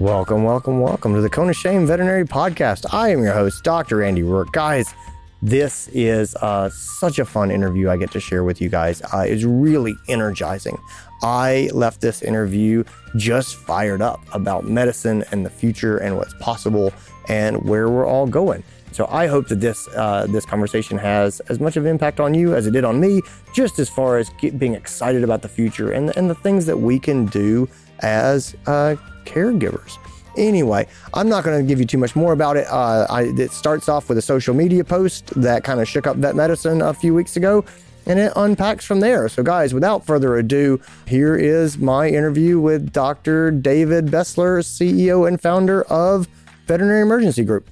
Welcome, welcome, welcome to the Cone of Shame Veterinary Podcast. I am your host, Dr. Andy Roark. Guys, this is uh, such a fun interview I get to share with you guys. Uh, it's really energizing. I left this interview just fired up about medicine and the future and what's possible and where we're all going. So I hope that this uh, this conversation has as much of an impact on you as it did on me, just as far as get, being excited about the future and and the things that we can do as uh, caregivers. Anyway, I'm not going to give you too much more about it. Uh, I, it starts off with a social media post that kind of shook up vet medicine a few weeks ago, and it unpacks from there. So, guys, without further ado, here is my interview with Dr. David Bessler, CEO and founder of Veterinary Emergency Group.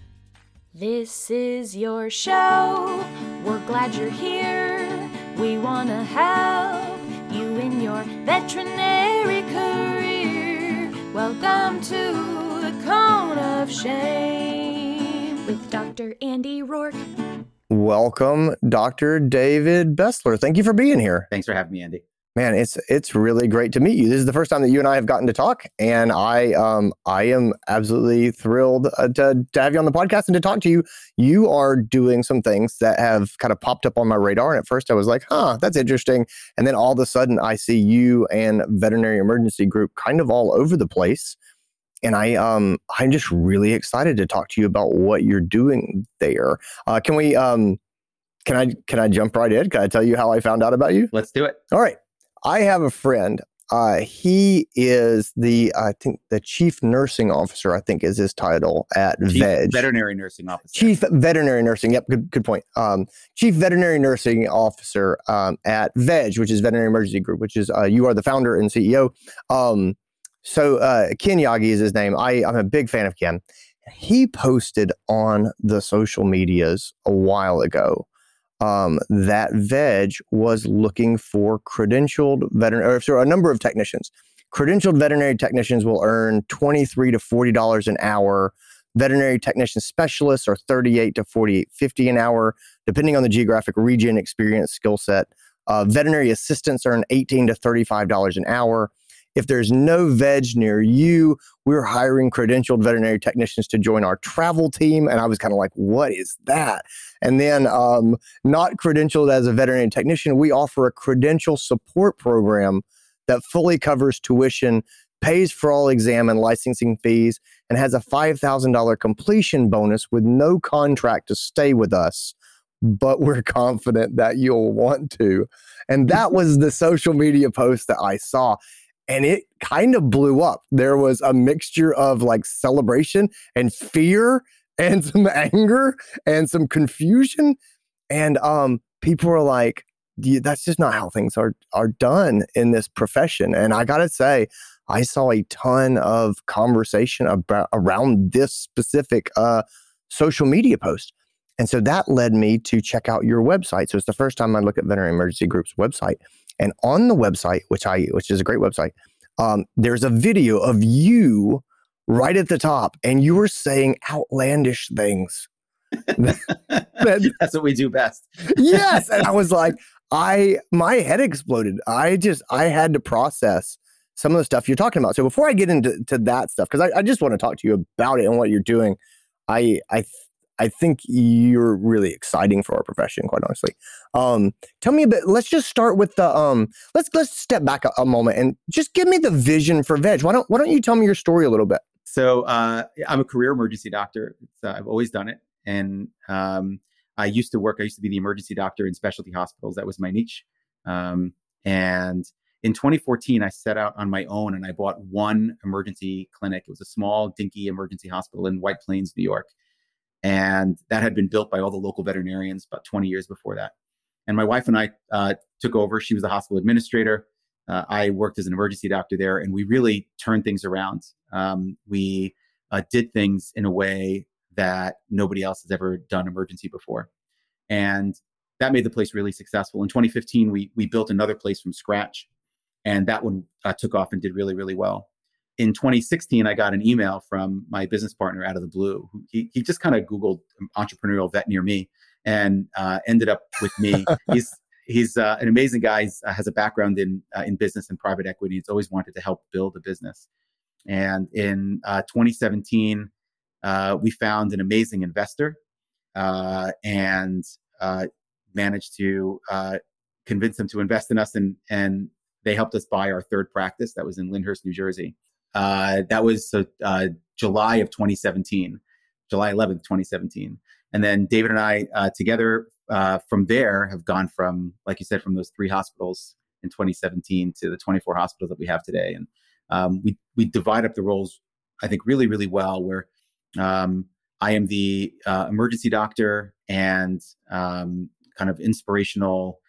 This is your show. We're glad you're here. We want to help you in your veterinary career. Welcome to the Cone of Shame with Dr. Andy Roark. Welcome, Dr. David Bessler. Thank you for being here. Thanks for having me, Andy. Man, it's it's really great to meet you. This is the first time that you and I have gotten to talk, and I um I am absolutely thrilled uh, to to have you on the podcast and to talk to you. You are doing some things that have kind of popped up on my radar, and at first I was like, "Huh, that's interesting," and then all of a sudden I see you and Veterinary Emergency Group kind of all over the place, and I um I'm just really excited to talk to you about what you're doing there. Uh, can we um can I can I jump right in? Can I tell you how I found out about you? Let's do it. All right. I have a friend. Uh, he is the I think the chief nursing officer. I think is his title at Chief Veg. veterinary nursing officer. Chief veterinary nursing. Yep, good good point. Um, chief veterinary nursing officer um, at Veg, which is Veterinary Emergency Group, which is uh, you are the founder and CEO. Um, so uh, Ken Yagi is his name. I I'm a big fan of Ken. He posted on the social medias a while ago um, that Veg was looking for credentialed veterinary, or a number of technicians. Credentialed veterinary technicians will earn twenty-three to forty dollars an hour. Veterinary technician specialists are thirty-eight to forty-eight fifty an hour, depending on the geographic region, experience, skill set. Uh, veterinary assistants earn eighteen to thirty-five dollars an hour. If there's no veg near you, we're hiring credentialed veterinary technicians to join our travel team. And I was kind of like, what is that? And then, um, not credentialed as a veterinary technician, we offer a credential support program that fully covers tuition, pays for all exam and licensing fees, and has a $5,000 completion bonus with no contract to stay with us. But we're confident that you'll want to. And that was the social media post that I saw and it kind of blew up. There was a mixture of like celebration and fear and some anger and some confusion. And um, people were like, that's just not how things are are done in this profession. And I gotta say, I saw a ton of conversation about around this specific uh, social media post. And so that led me to check out your website. So it's the first time I look at Veterinary Emergency Group's website. And on the website, which I which is a great website, um, there's a video of you right at the top, and you were saying outlandish things. That's what we do best. yes, and I was like, I my head exploded. I just I had to process some of the stuff you're talking about. So before I get into to that stuff, because I, I just want to talk to you about it and what you're doing, I I I think you're really exciting for our profession, quite honestly. Um, tell me a bit. Let's just start with the um. Let's let's step back a, a, moment and just give me the vision for Veg. Why don't Why don't you tell me your story a little bit? So uh, I'm a career emergency doctor. I've always done it, and um, I used to work. I used to be the emergency doctor in specialty hospitals. That was my niche. Um, and in 2014, I set out on my own and I bought one emergency clinic. It was a small, dinky emergency hospital in White Plains, New York. And that had been built by all the local veterinarians about 20 years before that. And my wife and I uh, took over. She was the hospital administrator. Uh, I worked as an emergency doctor there, and we really turned things around. Um, we uh, did things in a way that nobody else has ever done emergency before. And that made the place really successful. In 2015, we, we built another place from scratch, and that one uh, took off and did really, really well in 2016, I got an email from my business partner out of the blue. He, he just kind of Googled entrepreneurial vet near me and uh, ended up with me. he's he's uh, an amazing guy. He uh, has a background in uh, in business and private equity. He's always wanted to help build a business. And in uh, 2017, uh, we found an amazing investor uh, and uh, managed to uh, convince them to invest in us. And, and they helped us buy our third practice that was in Lyndhurst, New Jersey. That was July of 2017, July 11th, 2017. And then David and I together from there have gone from, like you said, from those three hospitals in 2017 to the 24 hospitals that we have today. And um, we we divide up the roles, I think, really really well. Where um, I am the uh, emergency doctor and um, kind of inspirational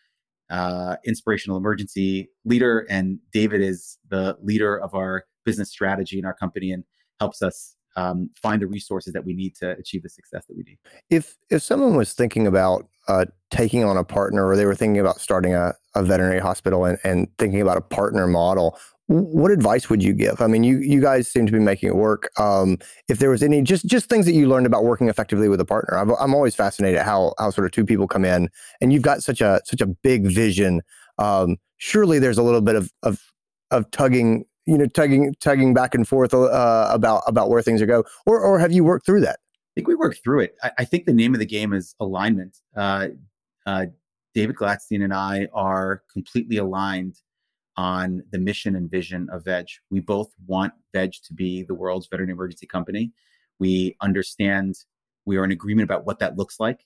uh, inspirational emergency leader, and David is the leader of our business strategy in our company and helps us um, find the resources that we need to achieve the success that we need. If if someone was thinking about uh, taking on a partner, or they were thinking about starting a, a veterinary hospital and, and thinking about a partner model, what advice would you give? I mean, you you guys seem to be making it work. Um, if there was any just just things that you learned about working effectively with a partner, I'm, I'm always fascinated how how sort of two people come in and you've got such a such a big vision. Um, surely there's a little bit of of of tugging, you know, tugging tugging back and forth uh, about about where things are go, or or have you worked through that? I think we worked through it. I, I think the name of the game is alignment. Uh, uh, David Glattstein and I are completely aligned on the mission and vision of VEG. We both want VEG to be the world's veterinary emergency company. We understand we are in agreement about what that looks like.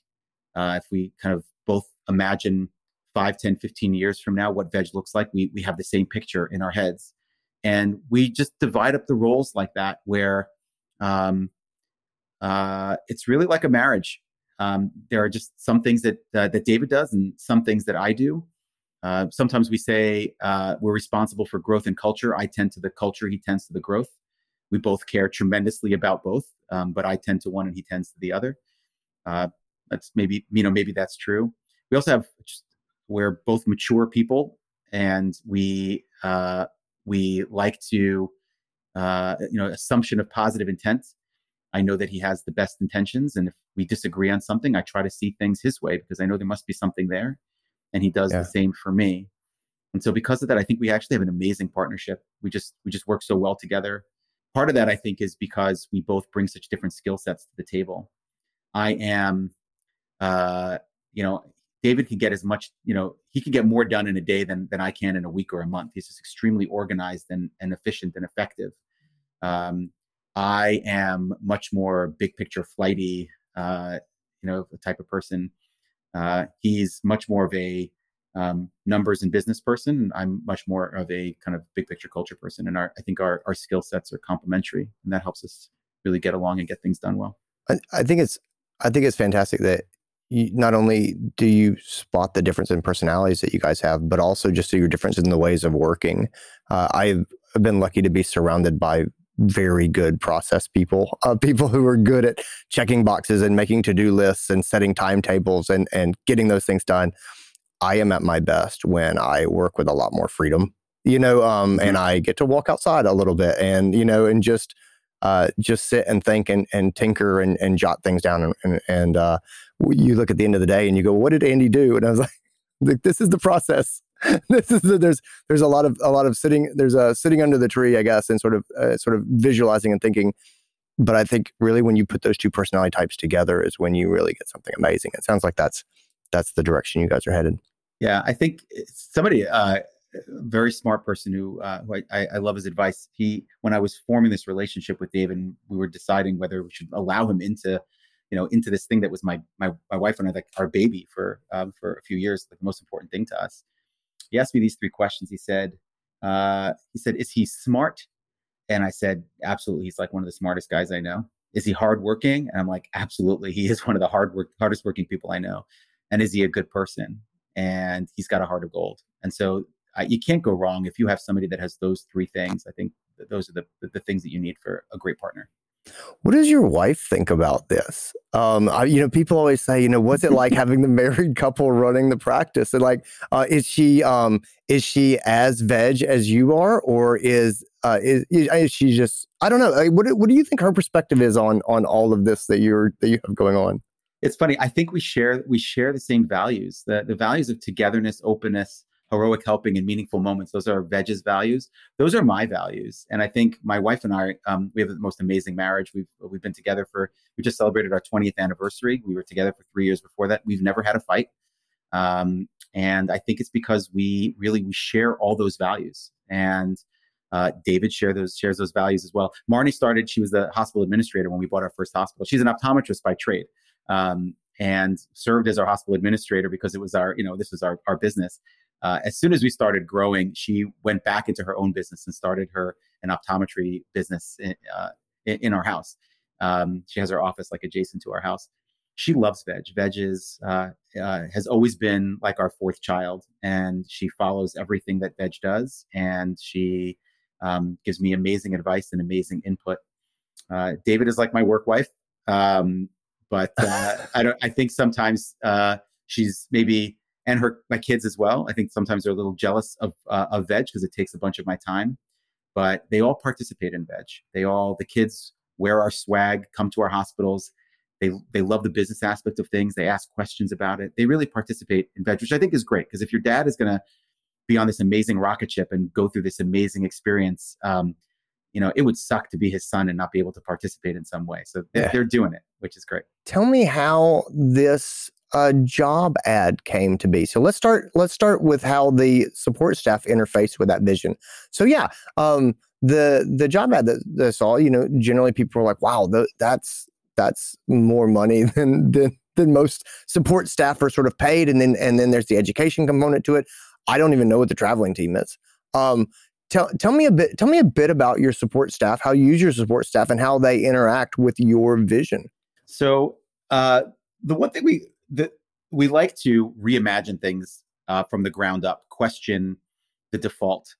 Uh, if we kind of both imagine 5, 10, 15 years from now what VEG looks like, we, we have the same picture in our heads. And we just divide up the roles like that, where um, uh, it's really like a marriage. Um, there are just some things that uh, that David does and some things that I do, uh, sometimes we say uh, we're responsible for growth and culture. I tend to the culture, he tends to the growth. We both care tremendously about both, um, but I tend to one and he tends to the other. Uh, that's maybe you know maybe that's true. We also have just, we're both mature people, and we uh, we like to uh, you know assumption of positive intent. I know that he has the best intentions, and if we disagree on something, I try to see things his way because I know there must be something there and he does yeah. the same for me. And so because of that, I think we actually have an amazing partnership. We just we just work so well together. Part of that, I think, is because we both bring such different skill sets to the table. I am, uh, you know, David can get as much, you know, he can get more done in a day than than I can in a week or a month. He's just extremely organized and and efficient and effective. Um, I am much more big picture flighty, uh, you know, type of person. Uh, he's much more of a um, numbers and business person. I'm much more of a kind of big picture culture person. And our, I think our, our skill sets are complementary and that helps us really get along and get things done well. I, I think it's, I think it's fantastic that you, not only do you spot the difference in personalities that you guys have, but also just your difference in the ways of working. Uh, I've been lucky to be surrounded by very good process people, uh, people who are good at checking boxes and making to do lists and setting timetables and, and getting those things done. I am at my best when I work with a lot more freedom, you know, um, mm-hmm. and I get to walk outside a little bit and, you know, and just, uh, just sit and think and, and tinker and, and jot things down. And, and, and uh, you look at the end of the day and you go, what did Andy do? And I was like, this is the process. this is the, there's there's a lot of a lot of sitting there's a sitting under the tree I guess and sort of uh, sort of visualizing and thinking. But I think really when you put those two personality types together is when you really get something amazing. It sounds like that's that's the direction you guys are headed. Yeah, I think somebody uh, very smart person who, uh, who I, I, love his advice. He, when I was forming this relationship with David, we were deciding whether we should allow him into, you know, into this thing that was my my my wife and I, like our baby for um, for a few years, like the most important thing to us he asked me these three questions. He said, uh, he said, is he smart? And I said, absolutely. He's like one of the smartest guys I know. Is he hardworking? And I'm like, absolutely. He is one of the hard work, hardest working people I know. And is he a good person? And he's got a heart of gold. And so uh, you can't go wrong if you have somebody that has those three things. I think those are the, the things that you need for a great partner. What does your wife think about this? Um, I, you know, people always say, you know, what's it like having the married couple running the practice? And like, uh, is she um, is she as veg as you are, or is uh, is, is she just? I don't know. Like, what what do you think her perspective is on on all of this that you're that you have going on? It's funny. I think we share we share the same values. The the values of togetherness, openness, heroic helping and meaningful moments. Those are Veg's values. Those are my values. And I think my wife and I, um, we have the most amazing marriage. We've we've been together for we just celebrated our 20th anniversary. We were together for three years before that. We've never had a fight. Um, and I think it's because we really we share all those values. And uh, David share those shares those values as well. Marnie started; she was the hospital administrator when we bought our first hospital. She's an optometrist by trade, um, and served as our hospital administrator because it was our you know this was our our business. Uh, as soon as we started growing, she went back into her own business and started her an optometry business in, uh, in our house. Um, she has her office like adjacent to our house. She loves veg. Veg is uh, uh, has always been like our fourth child, and she follows everything that veg does, and she um, gives me amazing advice and amazing input. Uh, David is like my work wife, um, but uh, I don't. I think sometimes uh, she's maybe and her my kids as well. I think sometimes they're a little jealous of uh, of veg because it takes a bunch of my time, but they all participate in veg. They all the kids wear our swag, come to our hospitals. They they love the business aspect of things. They ask questions about it. They really participate in veg, which I think is great because if your dad is going to be on this amazing rocket ship and go through this amazing experience. Um, you know, it would suck to be his son and not be able to participate in some way. So they're, yeah. they're doing it, which is great. Tell me how this uh, job ad came to be. So let's start. Let's start with how the support staff interface with that vision. So yeah, um, the the job ad that, that I saw, you know, generally people are like, "Wow, that's that's more money than than than most support staff are sort of paid." And then and then there's the education component to it. I don't even know what the traveling team is. Um, tell tell me a bit tell me a bit about your support staff, how you use your support staff, and how they interact with your vision. So uh, the one thing we that we like to reimagine things uh, from the ground up, question the default,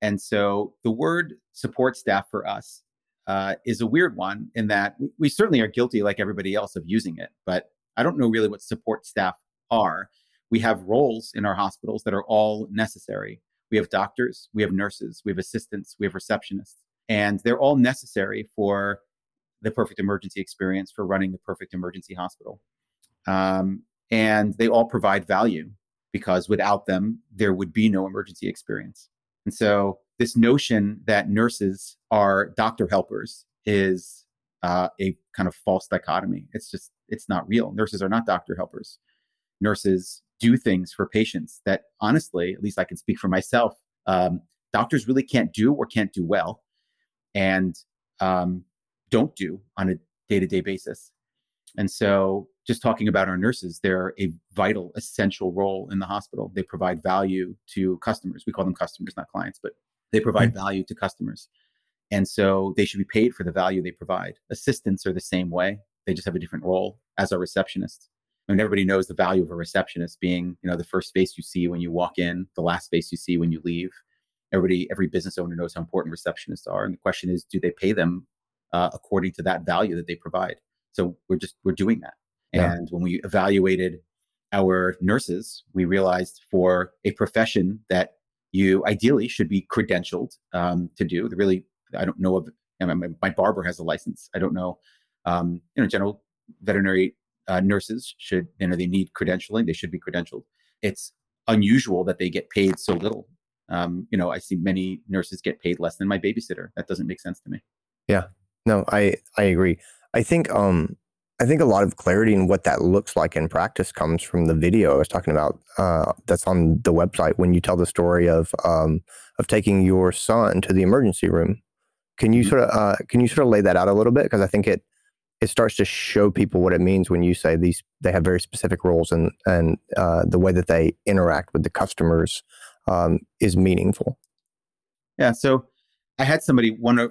and so the word support staff for us uh, is a weird one in that we, we certainly are guilty, like everybody else, of using it, but I don't know really what support staff are we have roles in our hospitals that are all necessary. We have doctors, we have nurses, we have assistants, we have receptionists, and they're all necessary for the perfect emergency experience for running the perfect emergency hospital. Um, and they all provide value because without them, there would be no emergency experience. And so, this notion that nurses are doctor helpers is uh, a kind of false dichotomy. It's just, it's not real. Nurses are not doctor helpers. Nurses do things for patients that honestly, at least I can speak for myself, um, doctors really can't do or can't do well and um, don't do on a day to day basis. And so, just talking about our nurses, they're a vital, essential role in the hospital. They provide value to customers. We call them customers, not clients, but they provide mm-hmm. value to customers. And so, they should be paid for the value they provide. Assistants are the same way, they just have a different role as our receptionists. I mean, everybody knows the value of a receptionist being, you know, the first face you see when you walk in, the last face you see when you leave. Everybody, every business owner knows how important receptionists are, and the question is, do they pay them uh, according to that value that they provide? So we're just we're doing that. Yeah. And when we evaluated our nurses, we realized for a profession that you ideally should be credentialed um, to do. The really, I don't know of. My, my barber has a license. I don't know. Um, you know, general veterinary uh, nurses should, you know, they need credentialing. They should be credentialed. It's unusual that they get paid so little. Um, you know, I see many nurses get paid less than my babysitter. That doesn't make sense to me. Yeah, no, I I agree. I think um I think a lot of clarity in what that looks like in practice comes from the video I was talking about. Uh, that's on the website when you tell the story of um, of taking your son to the emergency room. Can you mm-hmm. sort of uh, can you sort of lay that out a little bit because I think it it starts to show people what it means when you say these they have very specific roles and and uh, the way that they interact with the customers um, is meaningful. Yeah. So I had somebody one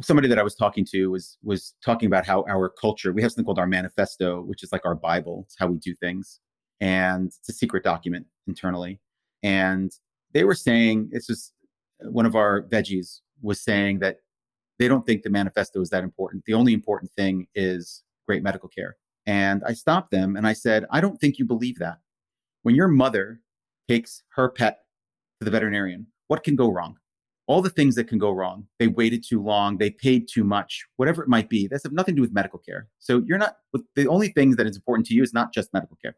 somebody that I was talking to was was talking about how our culture we have something called our manifesto, which is like our Bible. It's how we do things, and it's a secret document internally. And they were saying this was one of our veggies was saying that they don't think the manifesto is that important. The only important thing is great medical care. And I stopped them and I said, I don't think you believe that. When your mother takes her pet to the veterinarian, what can go wrong? All the things that can go wrong. They waited too long, they paid too much, whatever it might be. That's nothing to do with medical care. So you're not, the only thing that is important to you is not just medical care.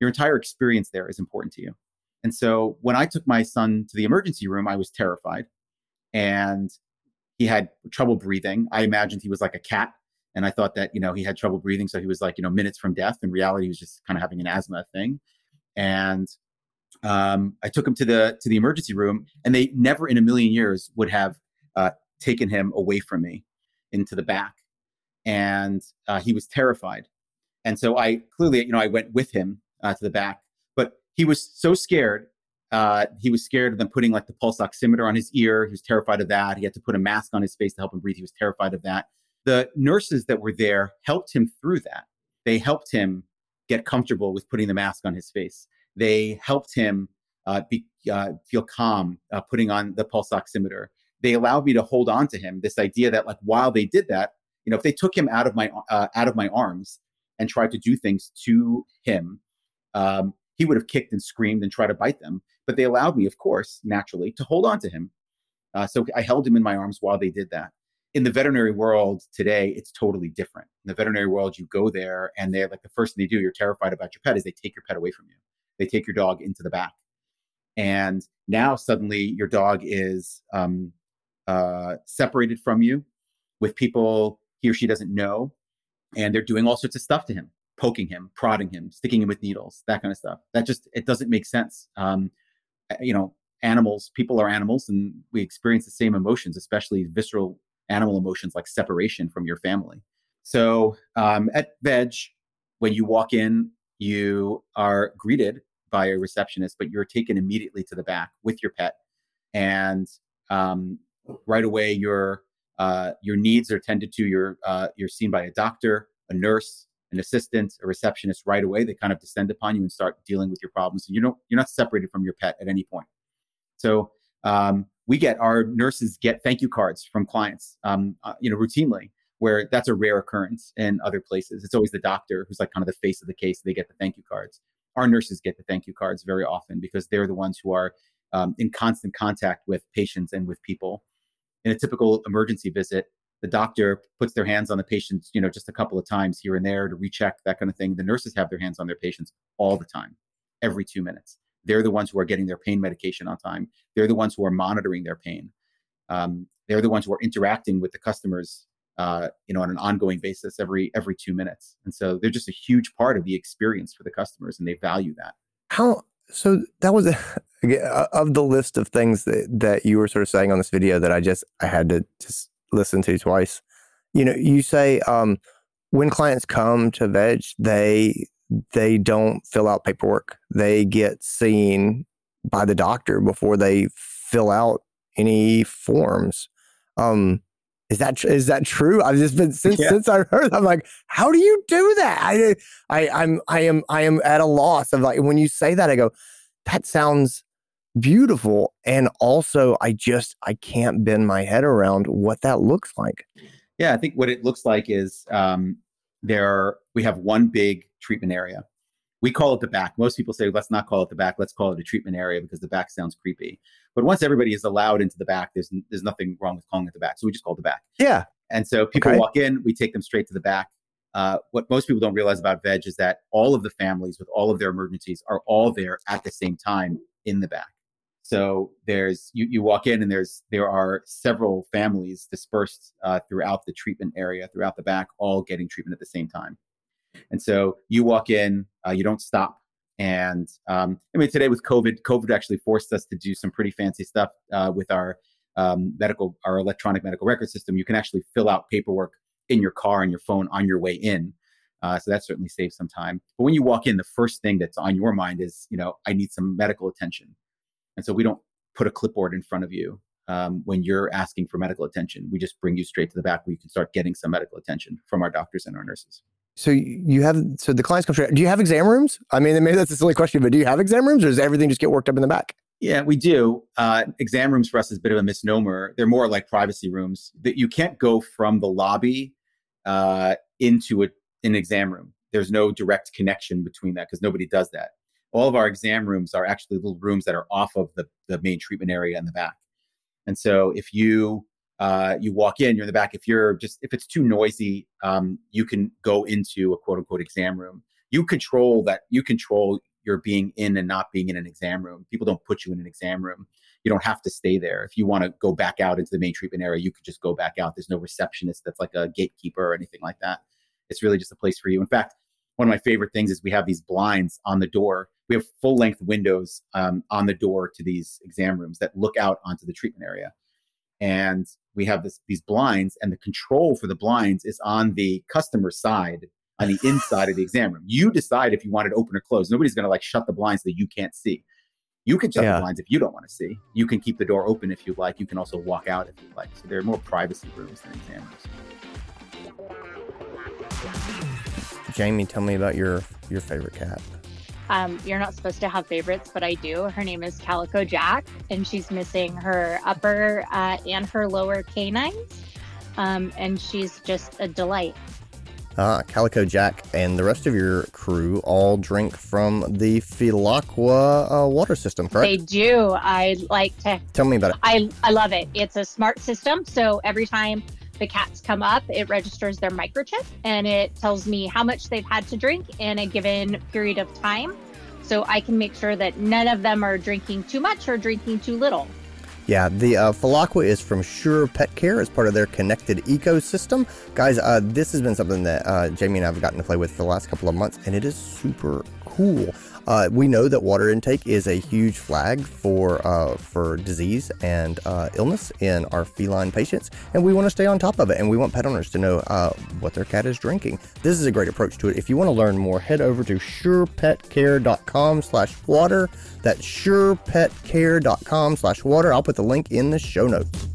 Your entire experience there is important to you. And so when I took my son to the emergency room, I was terrified. And he had trouble breathing. I imagined he was like a cat. And I thought that, you know, he had trouble breathing. So he was like, you know, minutes from death. In reality, he was just kind of having an asthma thing. And um, I took him to the to the emergency room, and they never in a million years would have uh, taken him away from me into the back, and uh, he was terrified. And so I clearly, you know, I went with him uh, to the back, but he was so scared. Uh, he was scared of them putting like the pulse oximeter on his ear. He was terrified of that. He had to put a mask on his face to help him breathe. He was terrified of that. The nurses that were there helped him through that. They helped him get comfortable with putting the mask on his face. They helped him uh, be, uh, feel calm uh, putting on the pulse oximeter. They allowed me to hold on to him. This idea that like while they did that, you know, if they took him out of my uh, out of my arms and tried to do things to him, um, he would have kicked and screamed and tried to bite them. But they allowed me, of course, naturally, to hold on to him. Uh, so I held him in my arms while they did that. In the veterinary world today, it's totally different. In the veterinary world, you go there and they're like the first thing they do, you're terrified about your pet, is they take your pet away from you they take your dog into the back. And now suddenly your dog is um, uh, separated from you with people he or she doesn't know. And they're doing all sorts of stuff to him, poking him, prodding him, sticking him with needles, that kind of stuff. That just, it doesn't make sense. Um, uh, you know, animals, people are animals and we experience the same emotions, especially visceral animal emotions like separation from your family. So um, at Veg, when you walk in, you are greeted by a receptionist, but you're taken immediately to the back with your pet, and um, right away your uh, your needs are tended to. You're uh, you're seen by a doctor, a nurse, an assistant, a receptionist right away. They kind of descend upon you and start dealing with your problems. You don't you're not separated from your pet at any point. So um, we get our nurses get thank you cards from clients, um, uh, you know, routinely. Where that's a rare occurrence in other places. It's always the doctor who's like kind of the face of the case. They get the thank you cards our nurses get the thank you cards very often because they're the ones who are um, in constant contact with patients and with people. In a typical emergency visit, the doctor puts their hands on the patients, you know, just a couple of times here and there to recheck that kind of thing. The nurses have their hands on their patients all the time, every two minutes. They're the ones who are getting their pain medication on time. They're the ones who are monitoring their pain. Um, they're the ones who are interacting with the customers uh, you know, on an ongoing basis every every two minutes. And so they're just a huge part of the experience for the customers, and they value that. How so? That was of the list of things that that you were sort of saying on this video that I just I had to just listen to twice. You know, you say um, when clients come to Veg, they they don't fill out paperwork. They get seen by the doctor before they fill out any forms. Um, is that is that true? I've just been since yeah. since I heard. I'm like, how do you do that? I I I'm I am I am at a loss of like when you say that. I go, that sounds beautiful, and also I just I can't bend my head around what that looks like. Yeah, I think what it looks like is um, there are, we have one big treatment area we call it the back. Most people say, let's not call it the back. Let's call it a treatment area because the back sounds creepy. But once everybody is allowed into the back, there's there's nothing wrong with calling it the back. So we just call it the back. Yeah. And so people okay. walk in, we take them straight to the back. Uh, what most people don't realize about Veg is that all of the families with all of their emergencies are all there at the same time in the back. So there's you, you walk in and there's there are several families dispersed uh, throughout the treatment area, throughout the back, all getting treatment at the same time. And so you walk in, uh, you don't stop. And um, I mean, today with COVID, COVID actually forced us to do some pretty fancy stuff uh, with our um, medical, our electronic medical record system. You can actually fill out paperwork in your car and your phone on your way in. Uh, so that certainly saves some time. But when you walk in, the first thing that's on your mind is, you know, I need some medical attention. And so we don't put a clipboard in front of you um, when you're asking for medical attention. We just bring you straight to the back where you can start getting some medical attention from our doctors and our nurses. So you have so the clients come straight. Do you have exam rooms? I mean, maybe that's a silly question, but do you have exam rooms, or does everything just get worked up in the back? Yeah, we do. Uh, exam rooms for us is a bit of a misnomer. They're more like privacy rooms. That you can't go from the lobby uh, into a, an exam room. There's no direct connection between that because nobody does that. All of our exam rooms are actually little rooms that are off of the, the main treatment area in the back. And so if you uh, you walk in, you're in the back. If you're just if it's too noisy, um, you can go into a quote unquote exam room. You control that. You control your being in and not being in an exam room. People don't put you in an exam room. You don't have to stay there. If you want to go back out into the main treatment area, you could just go back out. There's no receptionist that's like a gatekeeper or anything like that. It's really just a place for you. In fact, one of my favorite things is we have these blinds on the door. We have full length windows um, on the door to these exam rooms that look out onto the treatment area. And we have this, these blinds, and the control for the blinds is on the customer side on the inside of the exam room. You decide if you want it open or closed. Nobody's going to like shut the blinds that you can't see. You can shut yeah. the blinds if you don't want to see. You can keep the door open if you like. You can also walk out if you like. So there are more privacy rooms than exam rooms. Jamie, tell me about your your favorite cat. Um, you're not supposed to have favorites, but I do. Her name is Calico Jack, and she's missing her upper uh, and her lower canines. Um, and she's just a delight. Ah, Calico Jack and the rest of your crew all drink from the Felaqua uh, water system, correct? They do. I like to. Tell me about it. I, I love it. It's a smart system. So every time the cats come up, it registers their microchip and it tells me how much they've had to drink in a given period of time. So I can make sure that none of them are drinking too much or drinking too little. Yeah, the uh, Felaqua is from Sure Pet Care as part of their connected ecosystem. Guys, uh, this has been something that uh, Jamie and I have gotten to play with for the last couple of months, and it is super cool. Uh, we know that water intake is a huge flag for uh, for disease and uh, illness in our feline patients, and we want to stay on top of it. And we want pet owners to know uh, what their cat is drinking. This is a great approach to it. If you want to learn more, head over to surepetcare.com/water. That's surepetcare.com/water. I'll put the link in the show notes.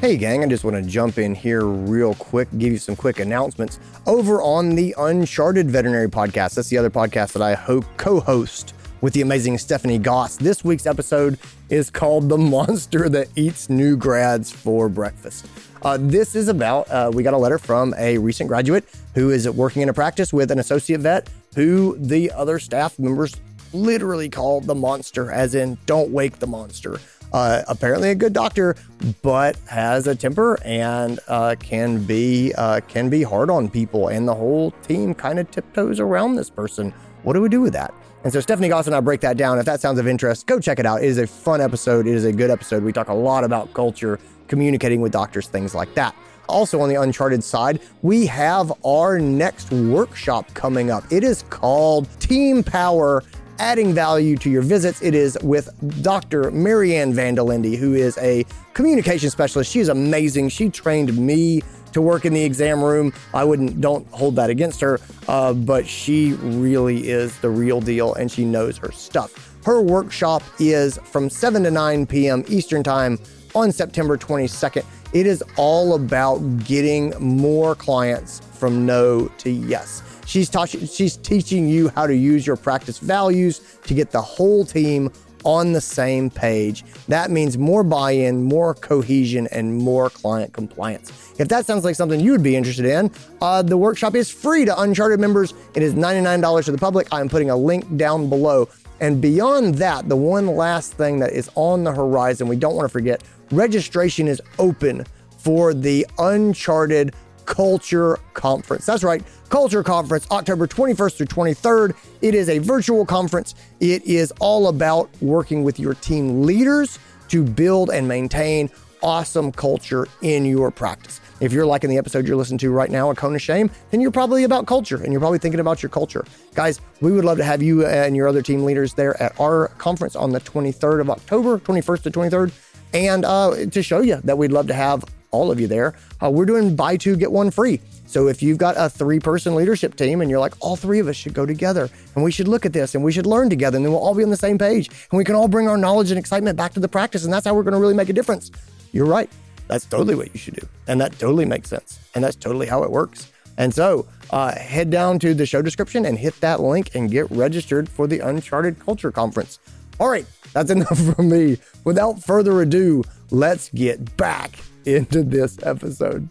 Hey, gang, I just want to jump in here real quick, give you some quick announcements. Over on the Uncharted Veterinary Podcast, that's the other podcast that I co host with the amazing Stephanie Goss. This week's episode is called The Monster That Eats New Grads for Breakfast. Uh, this is about, uh, we got a letter from a recent graduate who is working in a practice with an associate vet who the other staff members literally called the monster, as in, don't wake the monster uh, apparently a good doctor, but has a temper and uh, can be uh, can be hard on people, and the whole team kind of tiptoes around this person. What do we do with that? And so Stephanie Goss and I break that down. If that sounds of interest, go check it out. It is a fun episode. It is a good episode. We talk a lot about culture, communicating with doctors, things like that. Also, on the Uncharted side, we have our next workshop coming up. It is called Team Power adding value to your visits. It is with Dr. Marianne Vandelindy, who is a communication specialist. She is amazing. She trained me to work in the exam room. I wouldn't, don't hold that against her, uh, but she really is the real deal and she knows her stuff. Her workshop is from 7 to 9 p.m. Eastern Time on September 22nd. It is all about getting more clients from no to yes. She's, ta- she's teaching you how to use your practice values to get the whole team on the same page. That means more buy in, more cohesion, and more client compliance. If that sounds like something you would be interested in, uh, the workshop is free to Uncharted members. It is $99 to the public. I'm putting a link down below. And beyond that, the one last thing that is on the horizon, we don't want to forget registration is open for the Uncharted Culture Conference. That's right, Culture Conference, October 21st through 23rd. It is a virtual conference. It is all about working with your team leaders to build and maintain awesome culture in your practice. If you're liking the episode you're listening to right now, A Cone of Shame, then you're probably about culture and you're probably thinking about your culture. Guys, we would love to have you and your other team leaders there at our conference on the 23rd of October, 21st to 23rd, and uh, to show you that we'd love to have all of you there. Uh, we're doing buy two, get one free. So if you've got a three person leadership team and you're like, all three of us should go together and we should look at this and we should learn together and then we'll all be on the same page and we can all bring our knowledge and excitement back to the practice. And that's how we're going to really make a difference. You're right. That's totally what you should do. And that totally makes sense. And that's totally how it works. And so uh, head down to the show description and hit that link and get registered for the Uncharted Culture Conference. All right, that's enough from me. Without further ado, let's get back into this episode.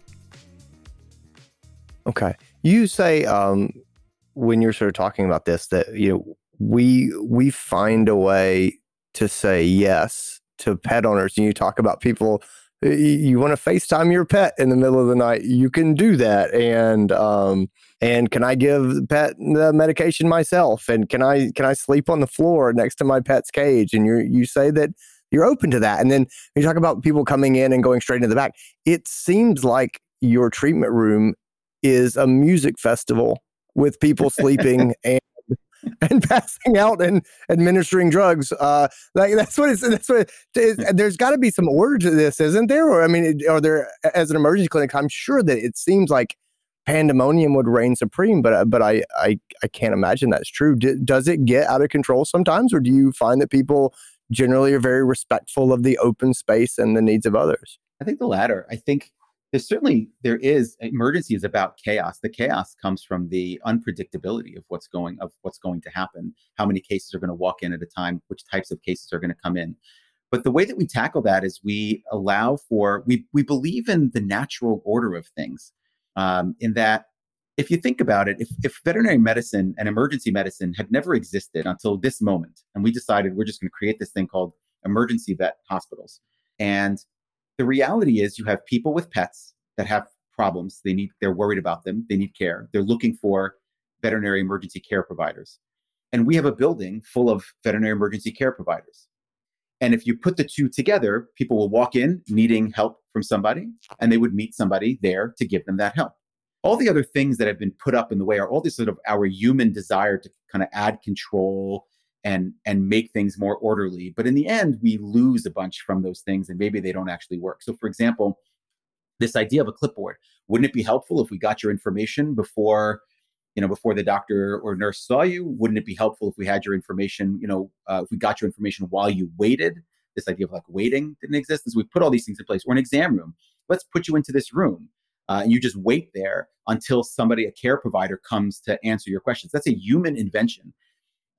Okay. You say um, when you're sort of talking about this that you know we we find a way to say yes to pet owners and you talk about people you want to FaceTime your pet in the middle of the night, you can do that. And um, and can I give the pet the medication myself? And can I can I sleep on the floor next to my pet's cage? And you you say that you're open to that. And then you talk about people coming in and going straight into the back. It seems like your treatment room is a music festival with people sleeping and and passing out and administering drugs. Uh, like that's what it's. That's what. It, there's got to be some order to this, isn't there? Or I mean, are there as an emergency clinic? I'm sure that it seems like pandemonium would reign supreme, but uh, but I I I can't imagine that's true. D- does it get out of control sometimes, or do you find that people generally are very respectful of the open space and the needs of others? I think the latter. I think there's certainly there is emergency is about chaos the chaos comes from the unpredictability of what's going of what's going to happen how many cases are going to walk in at a time which types of cases are going to come in but the way that we tackle that is we allow for we we believe in the natural order of things um, in that if you think about it if, if veterinary medicine and emergency medicine had never existed until this moment and we decided we're just going to create this thing called emergency vet hospitals and the reality is you have people with pets that have problems. They need, they're worried about them. They need care. They're looking for veterinary emergency care providers. And we have a building full of veterinary emergency care providers. And if you put the two together, people will walk in needing help from somebody, and they would meet somebody there to give them that help. All the other things that have been put up in the way are all this sort of our human desire to kind of add control and and make things more orderly. But in the end we lose a bunch from those things and maybe they don't actually work. So for example this idea of a clipboard wouldn't it be helpful if we got your information before you know before the doctor or nurse saw you? Wouldn't it be helpful if we had your information you know uh, if we got your information while you waited? This idea of like waiting didn't exist. And so we put all these things in place. Or an exam room. Let's put you into this room uh, and you just wait there until somebody a care provider comes to answer your questions that's a human invention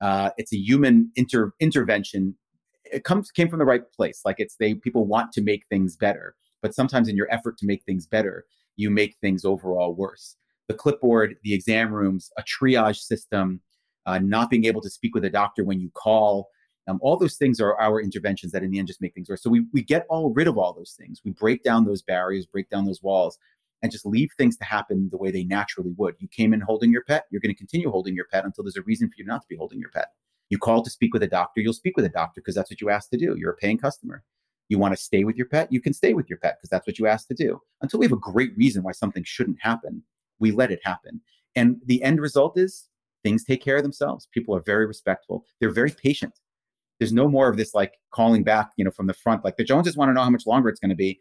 uh, it's a human inter- intervention. It comes came from the right place. Like it's they people want to make things better, but sometimes in your effort to make things better, you make things overall worse. The clipboard, the exam rooms, a triage system, uh, not being able to speak with a doctor when you call. Um, all those things are our interventions that in the end just make things worse. So we, we get all rid of all those things. We break down those barriers, break down those walls, and just leave things to happen the way they naturally would. You came in holding your pet, you're going to continue holding your pet until there's a reason for you not to be holding your pet. You call to speak with a doctor, you'll speak with a doctor because that's what you asked to do. You're a paying customer. You want to stay with your pet, you can stay with your pet because that's what you asked to do. Until we have a great reason why something shouldn't happen, we let it happen. And the end result is things take care of themselves. People are very respectful. They're very patient. There's no more of this like calling back, you know, from the front. Like the Joneses want to know how much longer it's going to be.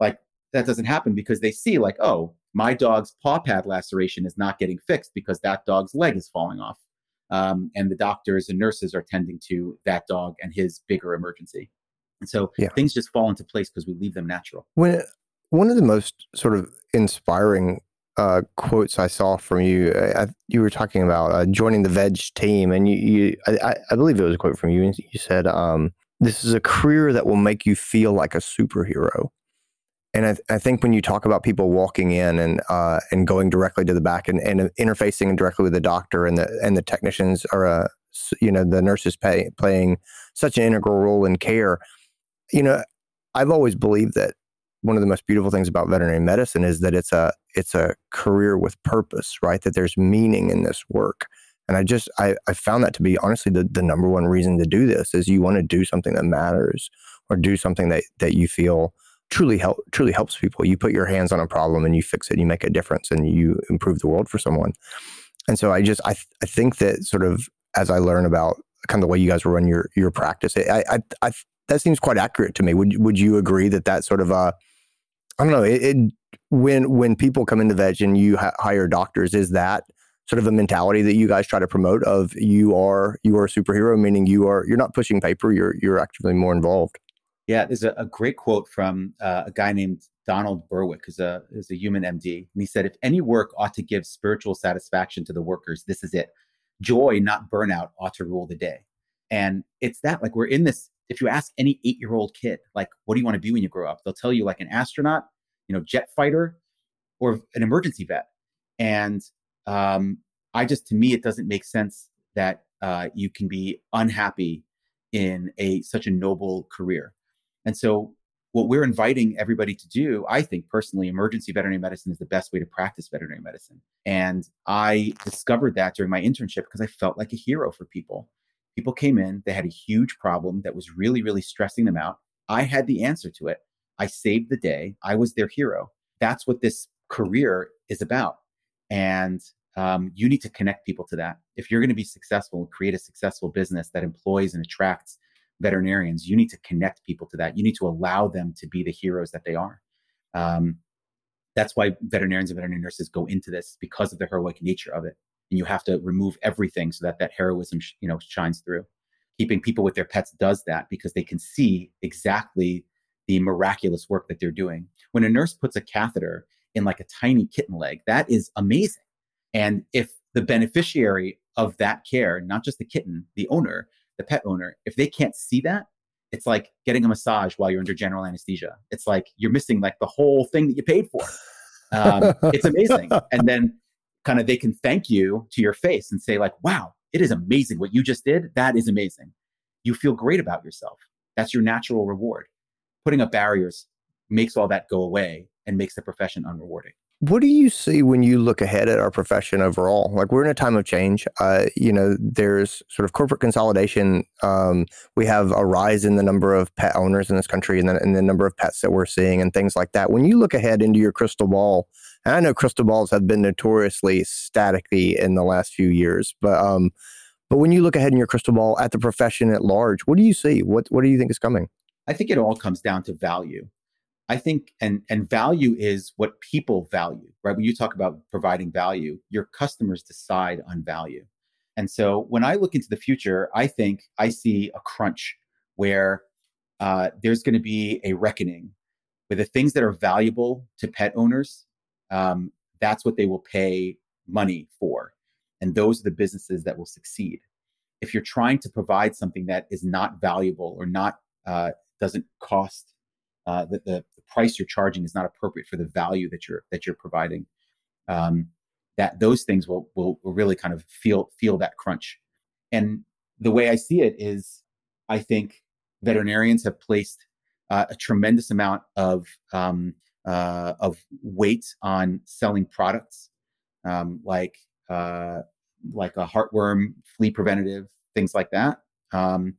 Like that doesn't happen because they see like, oh, my dog's paw pad laceration is not getting fixed because that dog's leg is falling off. Um, and the doctors and nurses are tending to that dog and his bigger emergency. And so yeah. things just fall into place because we leave them natural. When one of the most sort of inspiring uh, quotes I saw from you, I, you were talking about uh, joining the Veg team, and you, you I, I, believe it was a quote from you. And you said, um, "This is a career that will make you feel like a superhero." And I, th- I, think when you talk about people walking in and uh, and going directly to the back and, and interfacing directly with the doctor and the and the technicians are uh, you know the nurses pay, playing such an integral role in care you know I've always believed that one of the most beautiful things about veterinary medicine is that it's a it's a career with purpose right? That there's meaning in this work. And I just I, I found that to be honestly the, the number one reason to do this is you want to do something that matters or do something that that you feel truly help truly helps people. You put your hands on a problem and you fix it, you make a difference, and you improve the world for someone. And so I just I I think that sort of as I learn about kind of the way you guys run your your practice, I I, I that seems quite accurate to me. Would would you agree that that sort of uh I don't know it, it when when people come into veg and you ha- hire doctors, is that sort of a mentality that you guys try to promote of you are you are a superhero, meaning you are you're not pushing paper, you're you're actually more involved. Yeah, there's a, a great quote from uh, a guy named Donald Berwick, who's a, who's a human MD. And he said, If any work ought to give spiritual satisfaction to the workers, this is it. Joy, not burnout, ought to rule the day. And it's that, like, we're in this. If you ask any eight year old kid, like, what do you want to be when you grow up? They'll tell you, like, an astronaut, you know, jet fighter, or an emergency vet. And um, I just, to me, it doesn't make sense that uh, you can be unhappy in a such a noble career. And so what we're inviting everybody to do, I think personally, emergency veterinary medicine is the best way to practice veterinary medicine. And I discovered that during my internship because I felt like a hero for people. People came in, they had a huge problem that was really, really stressing them out. I had the answer to it. I saved the day. I was their hero. That's what this career is about. And um, you need to connect people to that. If you're going to be successful and create a successful business that employs and attracts veterinarians, you need to connect people to that. You need to allow them to be the heroes that they are. Um, that's why veterinarians and veterinary nurses go into this because of the heroic nature of it. And you have to remove everything so that that heroism, sh- you know, shines through. Keeping people with their pets does that because they can see exactly the miraculous work that they're doing. When a nurse puts a catheter in like a tiny kitten leg, that is amazing. And if the beneficiary of that care, not just the kitten, the owner, the pet owner, if they can't see that, it's like getting a massage while you're under general anesthesia. It's like you're missing like the whole thing that you paid for. Um, it's amazing. And then kind of they can thank you to your face and say like, wow, it is amazing what you just did. That is amazing. You feel great about yourself. That's your natural reward. Putting up barriers makes all that go away and makes the profession unrewarding. What do you see when you look ahead at our profession overall? Like we're in a time of change. Uh, you know, there's sort of corporate consolidation. Um, we have a rise in the number of pet owners in this country and the, and the number of pets that we're seeing and things like that. When you look ahead into your crystal ball, and I know crystal balls have been notoriously staticky in the last few years, but um, but when you look ahead in your crystal ball at the profession at large, what do you see? What what do you think is coming? I think it all comes down to value. I think and and value is what people value, right? When you talk about providing value, your customers decide on value. And so when I look into the future, I think I see a crunch where uh, there's going to be a reckoning with the things that are valuable to pet owners. Um, that's what they will pay money for. And those are the businesses that will succeed. If you're trying to provide something that is not valuable or not uh, doesn't cost uh, the, the, the, price you're charging is not appropriate for the value that you're that you're providing. Um, that those things will, will will really kind of feel feel that crunch. And the way I see it is, I think veterinarians have placed uh, a tremendous amount of um, uh, of weight on selling products um, like uh, like a heartworm flea preventative things like that. Um,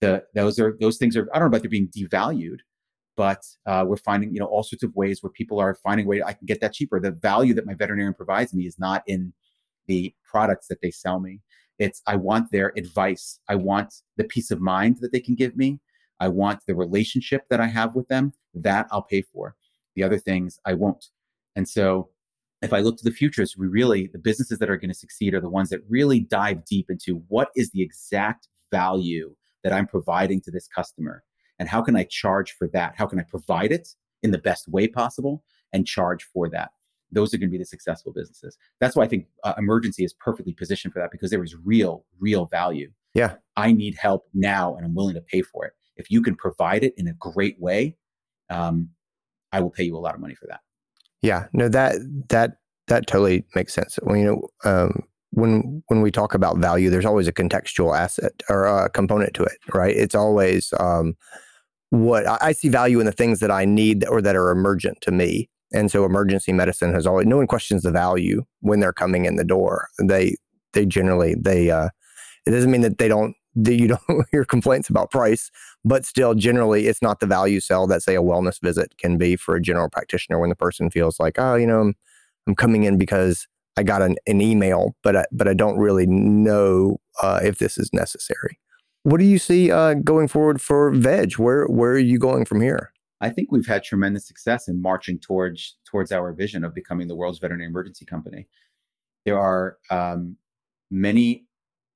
the those are those things are I don't know about they're being devalued, but uh, we're finding you know all sorts of ways where people are finding a way I can get that cheaper. The value that my veterinarian provides me is not in the products that they sell me. It's I want their advice. I want the peace of mind that they can give me. I want the relationship that I have with them. That I'll pay for. The other things I won't. And so if I look to the futures, we really the businesses that are going to succeed are the ones that really dive deep into what is the exact value that I'm providing to this customer and how can I charge for that? How can I provide it in the best way possible and charge for that? Those are going to be the successful businesses. That's why I think uh, emergency is perfectly positioned for that because there is real, real value. Yeah. I need help now and I'm willing to pay for it. If you can provide it in a great way, um, I will pay you a lot of money for that. Yeah, no, that that that totally makes sense. Well, you know, um, when when we talk about value, there's always a contextual asset or a component to it, right? It's always um, what I see value in the things that I need or that are emergent to me. And so emergency medicine has always no one questions the value when they're coming in the door. They they generally they uh it doesn't mean that they don't that you don't hear complaints about price, but still generally it's not the value sell that say a wellness visit can be for a general practitioner when the person feels like, oh, you know, I'm, I'm coming in because I got an, an email, but I, but I don't really know uh, if this is necessary. What do you see uh, going forward for Veg? Where where are you going from here? I think we've had tremendous success in marching towards towards our vision of becoming the world's veterinary emergency company. There are um, many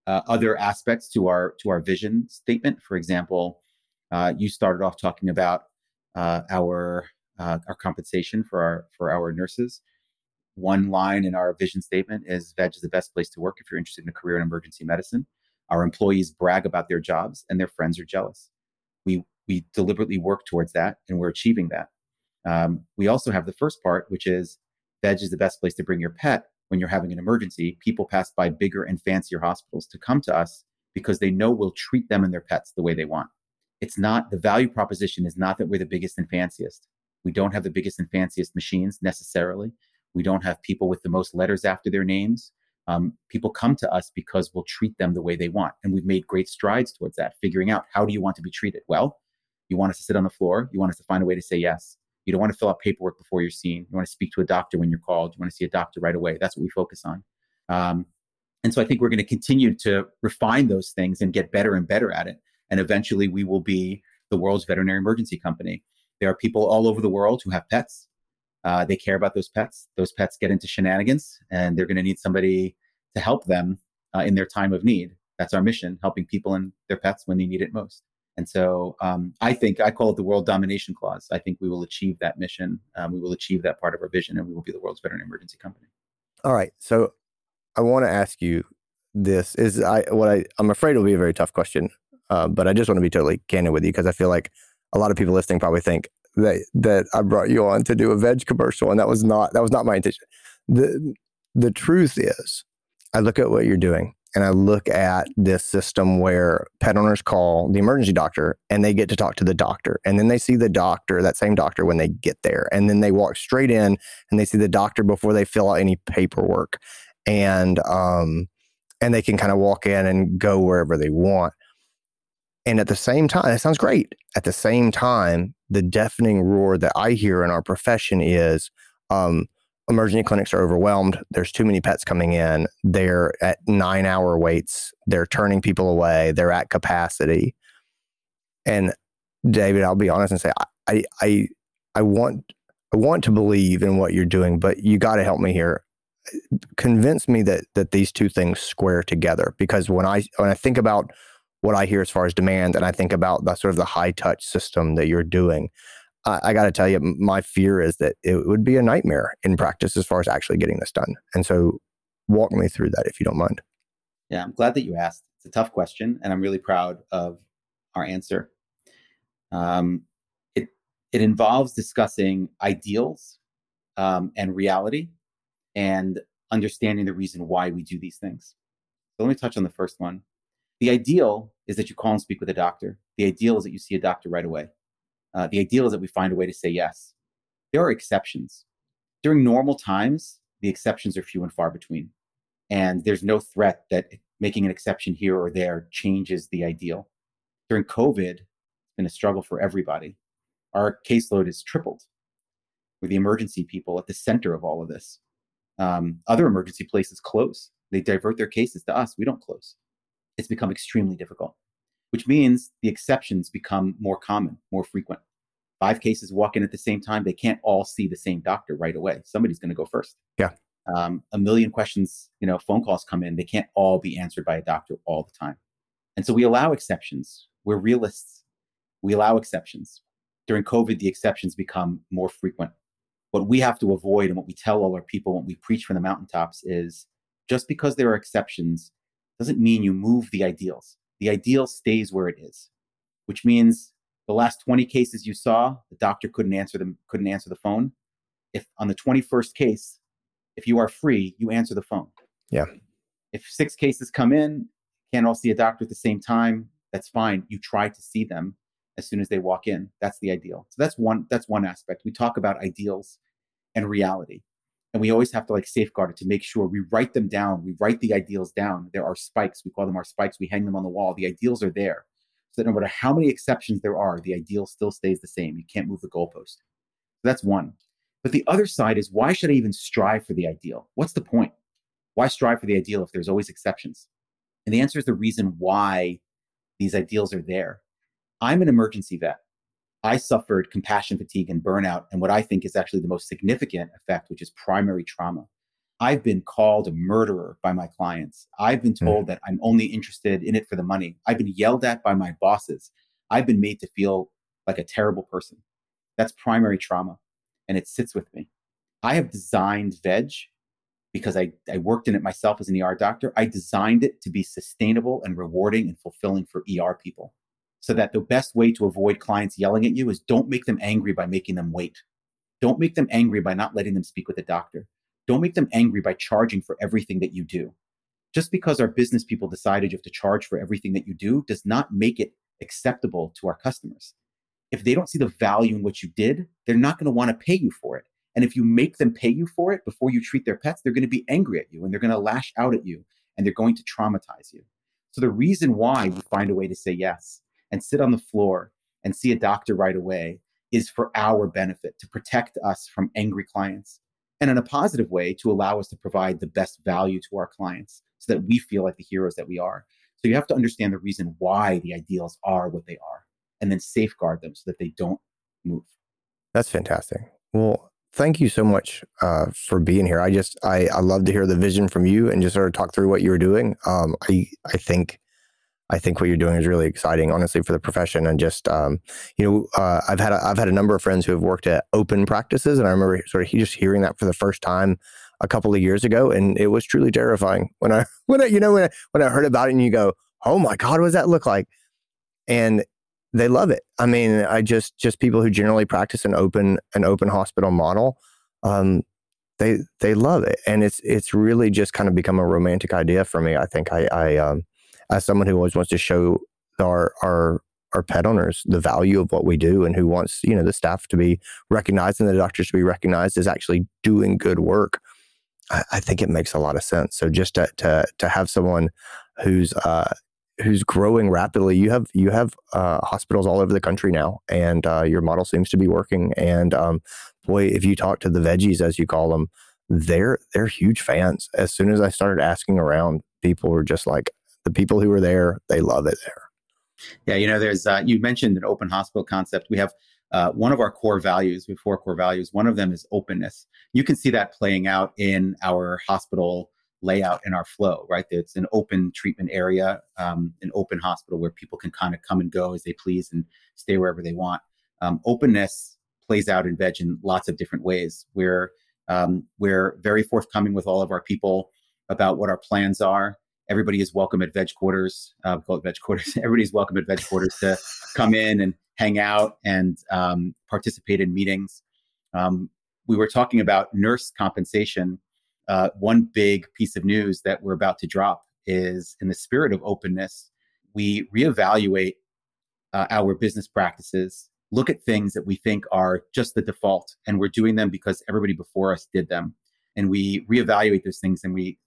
uh, other aspects to our to our vision statement. For example, uh, you started off talking about uh, our uh, our compensation for our for our nurses. One line in our vision statement is "Veg is the best place to work if you're interested in a career in emergency medicine." Our employees brag about their jobs and their friends are jealous. We, we deliberately work towards that and we're achieving that. Um, we also have the first part, which is Veg is the best place to bring your pet when you're having an emergency. People pass by bigger and fancier hospitals to come to us because they know we'll treat them and their pets the way they want. it's not the value proposition is not that we're the biggest and fanciest. We don't have the biggest and fanciest machines necessarily. We don't have people with the most letters after their names. Um, people come to us because we'll treat them the way they want. And we've made great strides towards that, figuring out how do you want to be treated? Well, you want us to sit on the floor. You want us to find a way to say yes. You don't want to fill out paperwork before you're seen. You want to speak to a doctor when you're called. You want to see a doctor right away. That's what we focus on. Um, and so I think we're going to continue to refine those things and get better and better at it. And eventually we will be the world's veterinary emergency company. There are people all over the world who have pets. Uh, they care about those pets. Those pets get into shenanigans and they're going to need somebody to help them uh, in their time of need. That's our mission, helping people and their pets when they need it most. And so um, I think I call it the world domination clause. I think we will achieve that mission. Um, we will achieve that part of our vision, and we will be the world's veterinary emergency company. All right. So I want to ask you this: is I what I I'm afraid it'll be a very tough question, uh, but I just want to be totally candid with you because I feel like a lot of people listening probably think that that I brought you on to do a veg commercial, and that was not that was not my intention. the The truth is, I look at what you're doing, and I look at this system where pet owners call the emergency doctor and they get to talk to the doctor. And then they see the doctor, that same doctor, when they get there. And then they walk straight in and they see the doctor before they fill out any paperwork. And, um, and they can kind of walk in and go wherever they want. And at the same time, that sounds great. At the same time, the deafening roar that I hear in our profession is, um, emergency clinics are overwhelmed. There's too many pets coming in. They're at nine hour waits. They're turning people away. They're at capacity. And David, I'll be honest and say, I, I, I want, I want to believe in what you're doing, but you got to help me here. Convince me that that these two things square together. Because when I when I think about what I hear as far as demand, and I think about the sort of the high touch system that you're doing, I, I got to tell you, my fear is that it would be a nightmare in practice as far as actually getting this done. And so, walk me through that if you don't mind. Yeah, I'm glad that you asked. It's a tough question, and I'm really proud of our answer. Um, it it involves discussing ideals um, and reality, and understanding the reason why we do these things. So let me touch on the first one. The ideal is that you call and speak with a doctor. The ideal is that you see a doctor right away. Uh, the ideal is that we find a way to say yes. There are exceptions. During normal times, the exceptions are few and far between. And there's no threat that making an exception here or there changes the ideal. During COVID, it's been a struggle for everybody. Our caseload is tripled. We're the emergency people at the center of all of this. Um, other emergency places close. They divert their cases to us. We don't close. It's become extremely difficult which means the exceptions become more common, more frequent. Five cases walk in at the same time. They can't all see the same doctor right away. Somebody's going to go first. Yeah. Um, a million questions, you know, phone calls come in. They can't all be answered by a doctor all the time. And so we allow exceptions. We're realists. We allow exceptions. During COVID, the exceptions become more frequent. What we have to avoid and what we tell all our people when we preach from the mountaintops is just because there are exceptions doesn't mean you move the ideals the ideal stays where it is, which means the last 20 cases you saw, the doctor couldn't answer them, couldn't answer the phone. If on the 21st case, if you are free, you answer the phone. Yeah. If six cases come in, can't all see a doctor at the same time, that's fine. You try to see them as soon as they walk in. That's the ideal. So that's one that's one aspect. We talk about ideals and reality and we always have to like safeguard it to make sure we write them down we write the ideals down. There are spikes we call them our spikes we hang them on the wall the ideals are there. So that no matter how many exceptions there are the ideal still stays the same you can't move the goalpost. That's one. But the other side is why should i even strive for the ideal? What's the point? Why strive for the ideal if there's always exceptions? And the answer is the reason why these ideals are there. I'm an emergency vet I suffered compassion fatigue and burnout, and what I think is actually the most significant effect, which is primary trauma. I've been called a murderer by my clients. I've been hmm. told mm. that I'm only interested in it for the money. I've been yelled at by my bosses. I've been made to feel like a terrible person. That's primary trauma, and it sits with me. I have designed Veg because I, I worked in it myself as an ER doctor. I designed it to be sustainable and rewarding and fulfilling for ER people so that the best way to avoid clients yelling at you is don't make them angry by making them wait. Don't make them angry by not letting them speak with a doctor. Don't make them angry by charging for everything that you do. Just because our business people decided you have to charge for everything that you do does not make it acceptable to our customers. If they don't see the value in what you did, they're not going to want to pay you for it. And if you make them pay you for it before you treat their pets, they're going to be angry at you and they're going to lash out at you and they're going to traumatize you. So the reason why we find a way to say yes and sit on the floor and see a doctor right away is for our benefit to protect us from angry clients and in a positive way to allow us to provide the best value to our clients so that we feel like the heroes that we are. So you have to understand the reason why the ideals are what they are and then safeguard them so that they don't move. That's fantastic. Well, thank you so much uh, for being here. I just I I love to hear the vision from you and just sort of talk through what you were doing. Um, I I think I think what you're doing is really exciting, honestly, for the profession. And just um, you know, uh, I've had a, I've had a number of friends who have worked at open practices, and I remember sort of just hearing that for the first time a couple of years ago, and it was truly terrifying when I when I you know when I, when I heard about it, and you go, oh my god, what does that look like? And they love it. I mean, I just just people who generally practice an open an open hospital model, um, they they love it, and it's it's really just kind of become a romantic idea for me. I think I, I um, as someone who always wants to show our our our pet owners the value of what we do and who wants you know the staff to be recognized and the doctors to be recognized as actually doing good work I, I think it makes a lot of sense so just to to, to have someone who's uh, who's growing rapidly. You have you have uh, hospitals all over the country now, and uh, your model seems to be working. And um, boy, if you talk to the veggies, as you call them, they're they're huge fans. As soon as I started asking around, people were just like, the people who are there, they love it there. Yeah, you know, there's uh, you mentioned an open hospital concept. We have uh, one of our core values. We have four core values. One of them is openness. You can see that playing out in our hospital layout in our flow, right? It's an open treatment area, um, an open hospital where people can kind of come and go as they please and stay wherever they want. Um, openness plays out in Veg in lots of different ways. We're um, we're very forthcoming with all of our people about what our plans are. Everybody is welcome at Veg Quarters. Uh, call it Veg Quarters. Everybody's welcome at Veg Quarters to come in and hang out and um, participate in meetings. Um, we were talking about nurse compensation uh, one big piece of news that we're about to drop is in the spirit of openness, we reevaluate uh, our business practices, look at things that we think are just the default, and we're doing them because everybody before us did them. And we reevaluate those things and we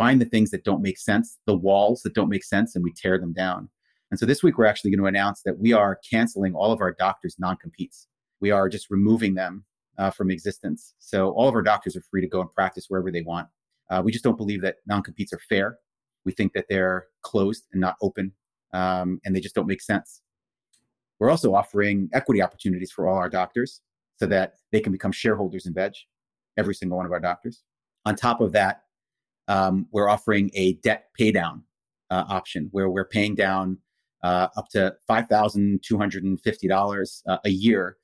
find the things that don't make sense, the walls that don't make sense, and we tear them down. And so this week, we're actually going to announce that we are canceling all of our doctors' non competes. We are just removing them uh, from existence. So all of our doctors are free to go and practice wherever they want. Uh, we just don't believe that non-competes are fair. We think that they're closed and not open, um, and they just don't make sense. We're also offering equity opportunities for all our doctors so that they can become shareholders in Veg, every single one of our doctors. On top of that, um, we're offering a debt paydown uh, option where we're paying down uh, up to $5,250 uh, a year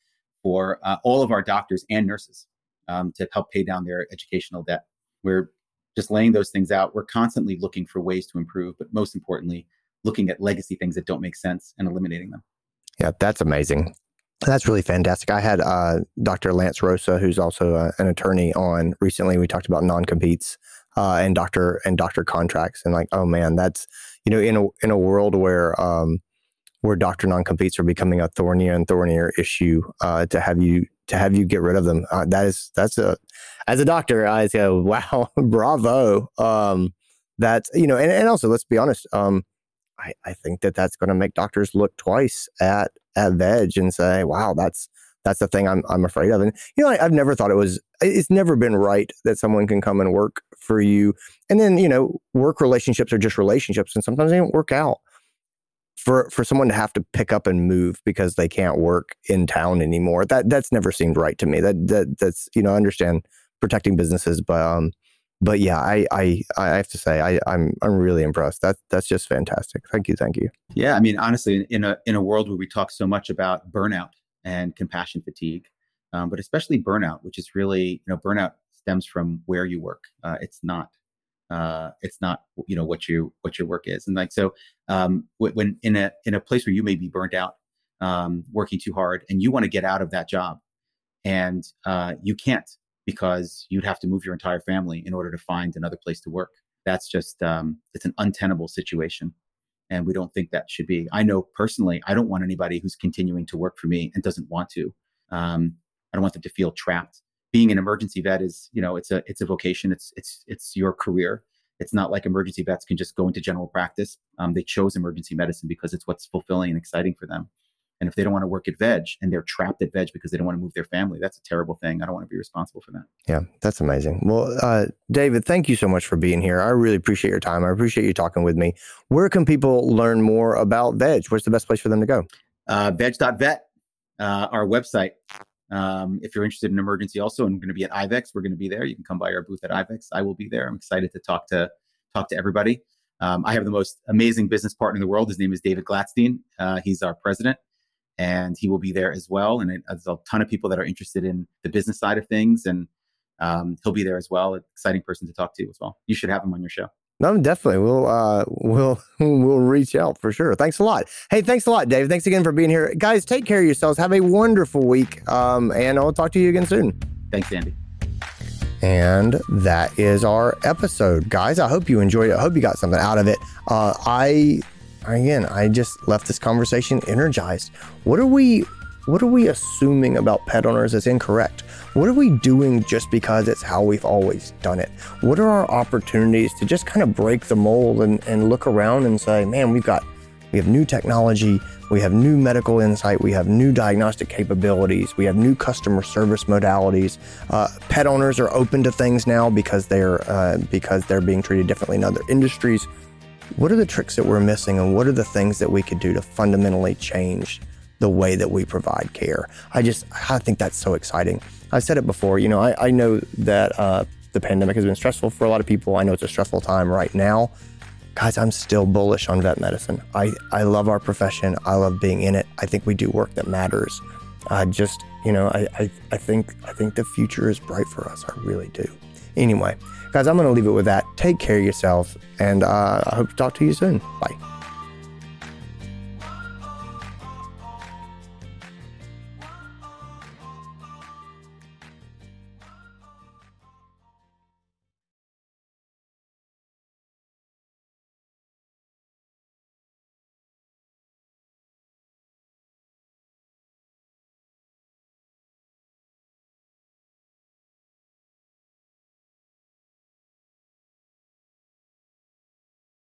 for uh, all of our doctors and nurses um, to help pay down their educational debt. We're just laying those things out. We're constantly looking for ways to improve, but most importantly, looking at legacy things that don't make sense and eliminating them. Yeah, that's amazing. That's really fantastic. I had uh, Dr. Lance Roasa, who's also uh, an attorney, on recently. We talked about non competes uh, and doctor and doctor contracts, and like, oh man, that's you know, in a in a world where um, where doctor non-competes are becoming a thornier and thornier issue uh, to have you to have you get rid of them. Uh, that is that's a as a doctor, I say, wow, bravo. Um, that's you know, and, and also let's be honest. Um, I, I think that that's going to make doctors look twice at at veg and say, wow, that's that's the thing I'm I'm afraid of. And you know, I, have never thought it was. It's never been right that someone can come and work for you, and then you know, work relationships are just relationships, and sometimes they don't work out for for someone to have to pick up and move because they can't work in town anymore. That that's never seemed right to me. That that that's you know I understand protecting businesses but um but yeah I I I have to say I I'm I'm really impressed. That that's just fantastic. Thank you thank you. Yeah I mean honestly in a in a world where we talk so much about burnout and compassion fatigue um, but especially burnout which is really you know burnout stems from where you work uh, it's not uh, it's not you know what you what your work is and like so um, when in a in a place where you may be burnt out um, working too hard and you want to get out of that job and uh, you can't because you'd have to move your entire family in order to find another place to work that's just um, it's an untenable situation and we don't think that should be. I know personally, I don't want anybody who's continuing to work for me and doesn't want to. Um, I don't want them to feel trapped. Being an emergency vet is, you know, it's a it's a vocation. It's it's it's your career. It's not like emergency vets can just go into general practice. Um, they chose emergency medicine because it's what's fulfilling and exciting for them. And if they don't want to work at Veg and they're trapped at Veg because they don't want to move their family, that's a terrible thing. I don't want to be responsible for that. Yeah, that's amazing. Well, uh, David, thank you so much for being here. I really appreciate your time. I appreciate you talking with me. Where can people learn more about Veg? What's the best place for them to go? Uh, veg.vet, uh, our website. Um, if you're interested in emergency, also, I'm going to be at IVECCS. We're going to be there. You can come by our booth at IVECCS. I will be there. I'm excited to talk to talk to everybody. Um, I have the most amazing business partner in the world. His name is David Glattstein. Uh, he's our president and he will be there as well. And there's a ton of people that are interested in the business side of things, and um, he'll be there as well. An exciting person to talk to as well. You should have him on your show. No, definitely. We'll uh, we'll we'll reach out for sure. Thanks a lot. Hey, thanks a lot, Dave. Thanks again for being here, guys. Take care of yourselves. Have a wonderful week, um, and I'll talk to you again soon. Thanks, Andy. And that is our episode, guys. I hope you enjoyed it. I hope you got something out of it. Uh, I again, I just left this conversation energized. What are we what are we assuming about pet owners as incorrect? What are we doing just because it's how we've always done it? What are our opportunities to just kind of break the mold and, and look around and say, man, we've got we have new technology, we have new medical insight, we have new diagnostic capabilities, we have new customer service modalities. Uh, pet owners are open to things now because they're uh, because they're being treated differently in other industries what are the tricks that we're missing and what are the things that we could do to fundamentally change the way that we provide care. I just i think that's so exciting. I said it before you know i, I know that uh, the pandemic has been stressful for a lot of people. I know it's a stressful time right now. Guys i'm still bullish on vet medicine. I, I love our profession. I love being in it. I think we do work that matters. I just you know I, I, I think i think the future is bright for us. I really do. Anyway Guys, I'm going to leave it with that. Take care of yourselves, and uh, I hope to talk to you soon. Bye.